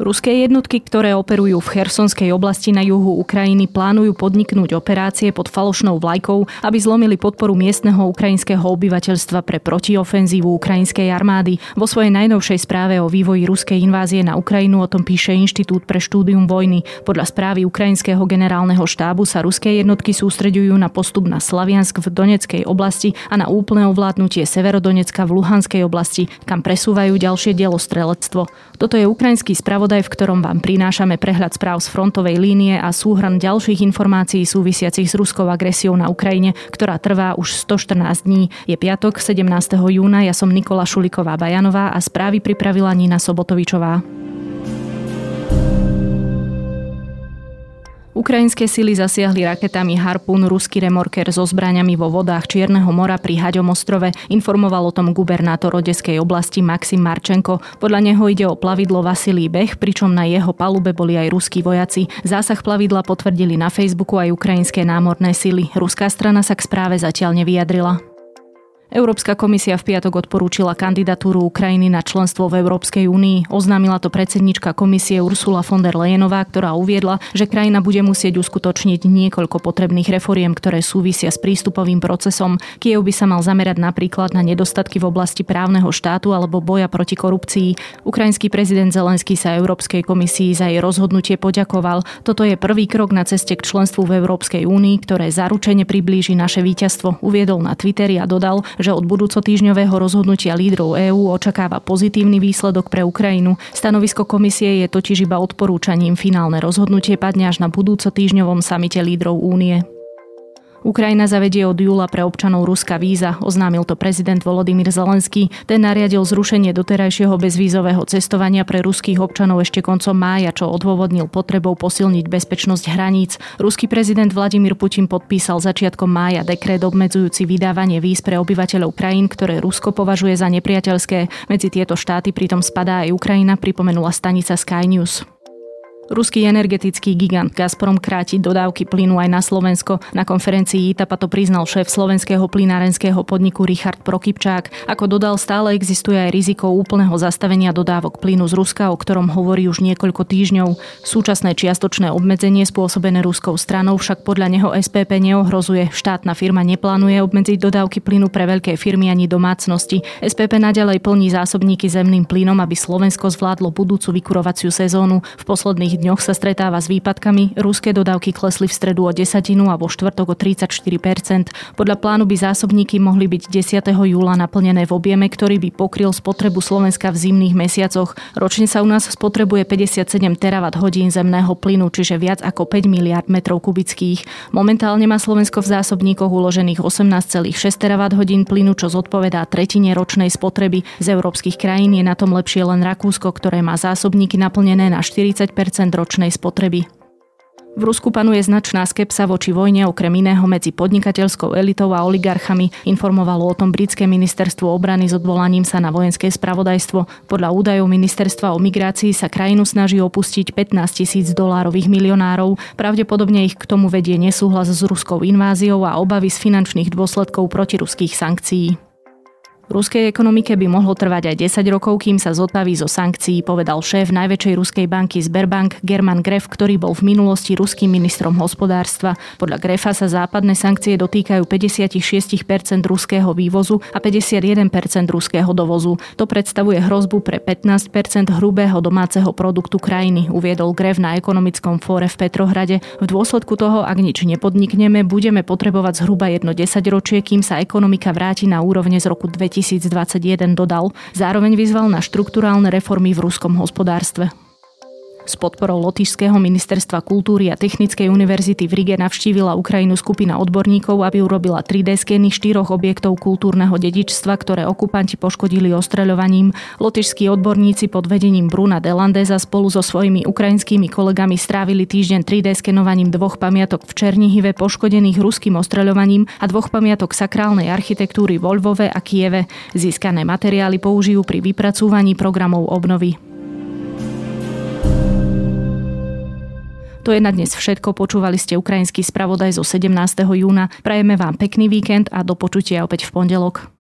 Ruské jednotky, ktoré operujú v Chersonskej oblasti na juhu Ukrajiny, plánujú podniknúť operácie pod falošnou vlajkou, aby zlomili podporu miestneho ukrajinského obyvateľstva pre protiofenzívu ukrajinskej armády. Vo svojej najnovšej správe o vývoji ruskej invázie na Ukrajinu o tom píše Inštitút pre štúdium vojny. Podľa správy ukrajinského generálneho štábu sa ruské jednotky sústreďujú na postup na Slaviansk v Doneckej oblasti a na úplné ovládnutie Severodonecka v Luhanskej oblasti, kam presúvajú ďalšie dielostrelectvo. Toto je ukrajinský spravodaj spravodaj, v ktorom vám prinášame prehľad správ z frontovej línie a súhrn ďalších informácií súvisiacich s ruskou agresiou na Ukrajine, ktorá trvá už 114 dní. Je piatok 17. júna, ja som Nikola Šuliková Bajanová a správy pripravila Nina Sobotovičová. Ukrajinské sily zasiahli raketami Harpún ruský remorker so zbraňami vo vodách Čierneho mora pri Haďom ostrove, informoval o tom gubernátor Odeskej oblasti Maxim Marčenko. Podľa neho ide o plavidlo Vasilí Bech, pričom na jeho palube boli aj ruskí vojaci. Zásah plavidla potvrdili na Facebooku aj ukrajinské námorné sily. Ruská strana sa k správe zatiaľ nevyjadrila. Európska komisia v piatok odporúčila kandidatúru Ukrajiny na členstvo v Európskej únii. Oznámila to predsednička komisie Ursula von der Leyenová, ktorá uviedla, že krajina bude musieť uskutočniť niekoľko potrebných reforiem, ktoré súvisia s prístupovým procesom. Kiev by sa mal zamerať napríklad na nedostatky v oblasti právneho štátu alebo boja proti korupcii. Ukrajinský prezident Zelenský sa Európskej komisii za jej rozhodnutie poďakoval. Toto je prvý krok na ceste k členstvu v Európskej únii, ktoré zaručene priblíži naše víťazstvo, uviedol na Twitteri a dodal, že od budúco týždňového rozhodnutia lídrov EÚ očakáva pozitívny výsledok pre Ukrajinu. Stanovisko komisie je totiž iba odporúčaním. Finálne rozhodnutie padne až na budúco týždňovom samite lídrov únie. Ukrajina zavedie od júla pre občanov Ruska víza, oznámil to prezident Volodymyr Zelenský. Ten nariadil zrušenie doterajšieho bezvízového cestovania pre ruských občanov ešte koncom mája, čo odôvodnil potrebou posilniť bezpečnosť hraníc. Ruský prezident Vladimír Putin podpísal začiatkom mája dekret obmedzujúci vydávanie víz pre obyvateľov krajín, ktoré Rusko považuje za nepriateľské. Medzi tieto štáty pritom spadá aj Ukrajina, pripomenula stanica Sky News. Ruský energetický gigant Gazprom kráti dodávky plynu aj na Slovensko. Na konferencii ITAPA to priznal šéf slovenského plynárenského podniku Richard Prokypčák. Ako dodal, stále existuje aj riziko úplného zastavenia dodávok plynu z Ruska, o ktorom hovorí už niekoľko týždňov. Súčasné čiastočné obmedzenie spôsobené ruskou stranou však podľa neho SPP neohrozuje. Štátna firma neplánuje obmedziť dodávky plynu pre veľké firmy ani domácnosti. SPP naďalej plní zásobníky zemným plynom, aby Slovensko zvládlo budúcu vykurovaciu sezónu. V posledných dňoch sa stretáva s výpadkami. Ruské dodávky klesli v stredu o desatinu a vo štvrtok o 34% Podľa plánu by zásobníky mohli byť 10. júla naplnené v objeme, ktorý by pokryl spotrebu Slovenska v zimných mesiacoch. Ročne sa u nás spotrebuje 57 terawatt hodín zemného plynu, čiže viac ako 5 miliard metrov kubických. Momentálne má Slovensko v zásobníkoch uložených 18,6 terawatt hodín plynu, čo zodpovedá tretine ročnej spotreby. Z európskych krajín je na tom lepšie len Rakúsko, ktoré má zásobníky naplnené na 40 ročnej spotreby. V Rusku panuje značná skepsa voči vojne okrem iného medzi podnikateľskou elitou a oligarchami, informovalo o tom britské ministerstvo obrany s odvolaním sa na vojenské spravodajstvo. Podľa údajov ministerstva o migrácii sa krajinu snaží opustiť 15 tisíc dolárových milionárov. Pravdepodobne ich k tomu vedie nesúhlas s ruskou inváziou a obavy z finančných dôsledkov protiruských sankcií. Ruskej ekonomike by mohlo trvať aj 10 rokov, kým sa zotaví zo sankcií, povedal šéf najväčšej ruskej banky Sberbank German Gref, ktorý bol v minulosti ruským ministrom hospodárstva. Podľa Grefa sa západné sankcie dotýkajú 56% ruského vývozu a 51% ruského dovozu. To predstavuje hrozbu pre 15% hrubého domáceho produktu krajiny, uviedol Gref na ekonomickom fóre v Petrohrade. V dôsledku toho, ak nič nepodnikneme, budeme potrebovať zhruba jedno desaťročie, kým sa ekonomika vráti na úrovne z roku 2000 2021 dodal. Zároveň vyzval na štrukturálne reformy v ruskom hospodárstve. S podporou Lotyšského ministerstva kultúry a Technickej univerzity v Rige navštívila Ukrajinu skupina odborníkov, aby urobila 3D skeny štyroch objektov kultúrneho dedičstva, ktoré okupanti poškodili ostreľovaním. Lotyšskí odborníci pod vedením Bruna Delandeza spolu so svojimi ukrajinskými kolegami strávili týždeň 3D skenovaním dvoch pamiatok v Černihive poškodených ruským ostreľovaním a dvoch pamiatok sakrálnej architektúry vo Lvove a Kieve. Získané materiály použijú pri vypracúvaní programov obnovy. To je na dnes všetko. Počúvali ste ukrajinský spravodaj zo 17. júna. Prajeme vám pekný víkend a do počutia opäť v pondelok.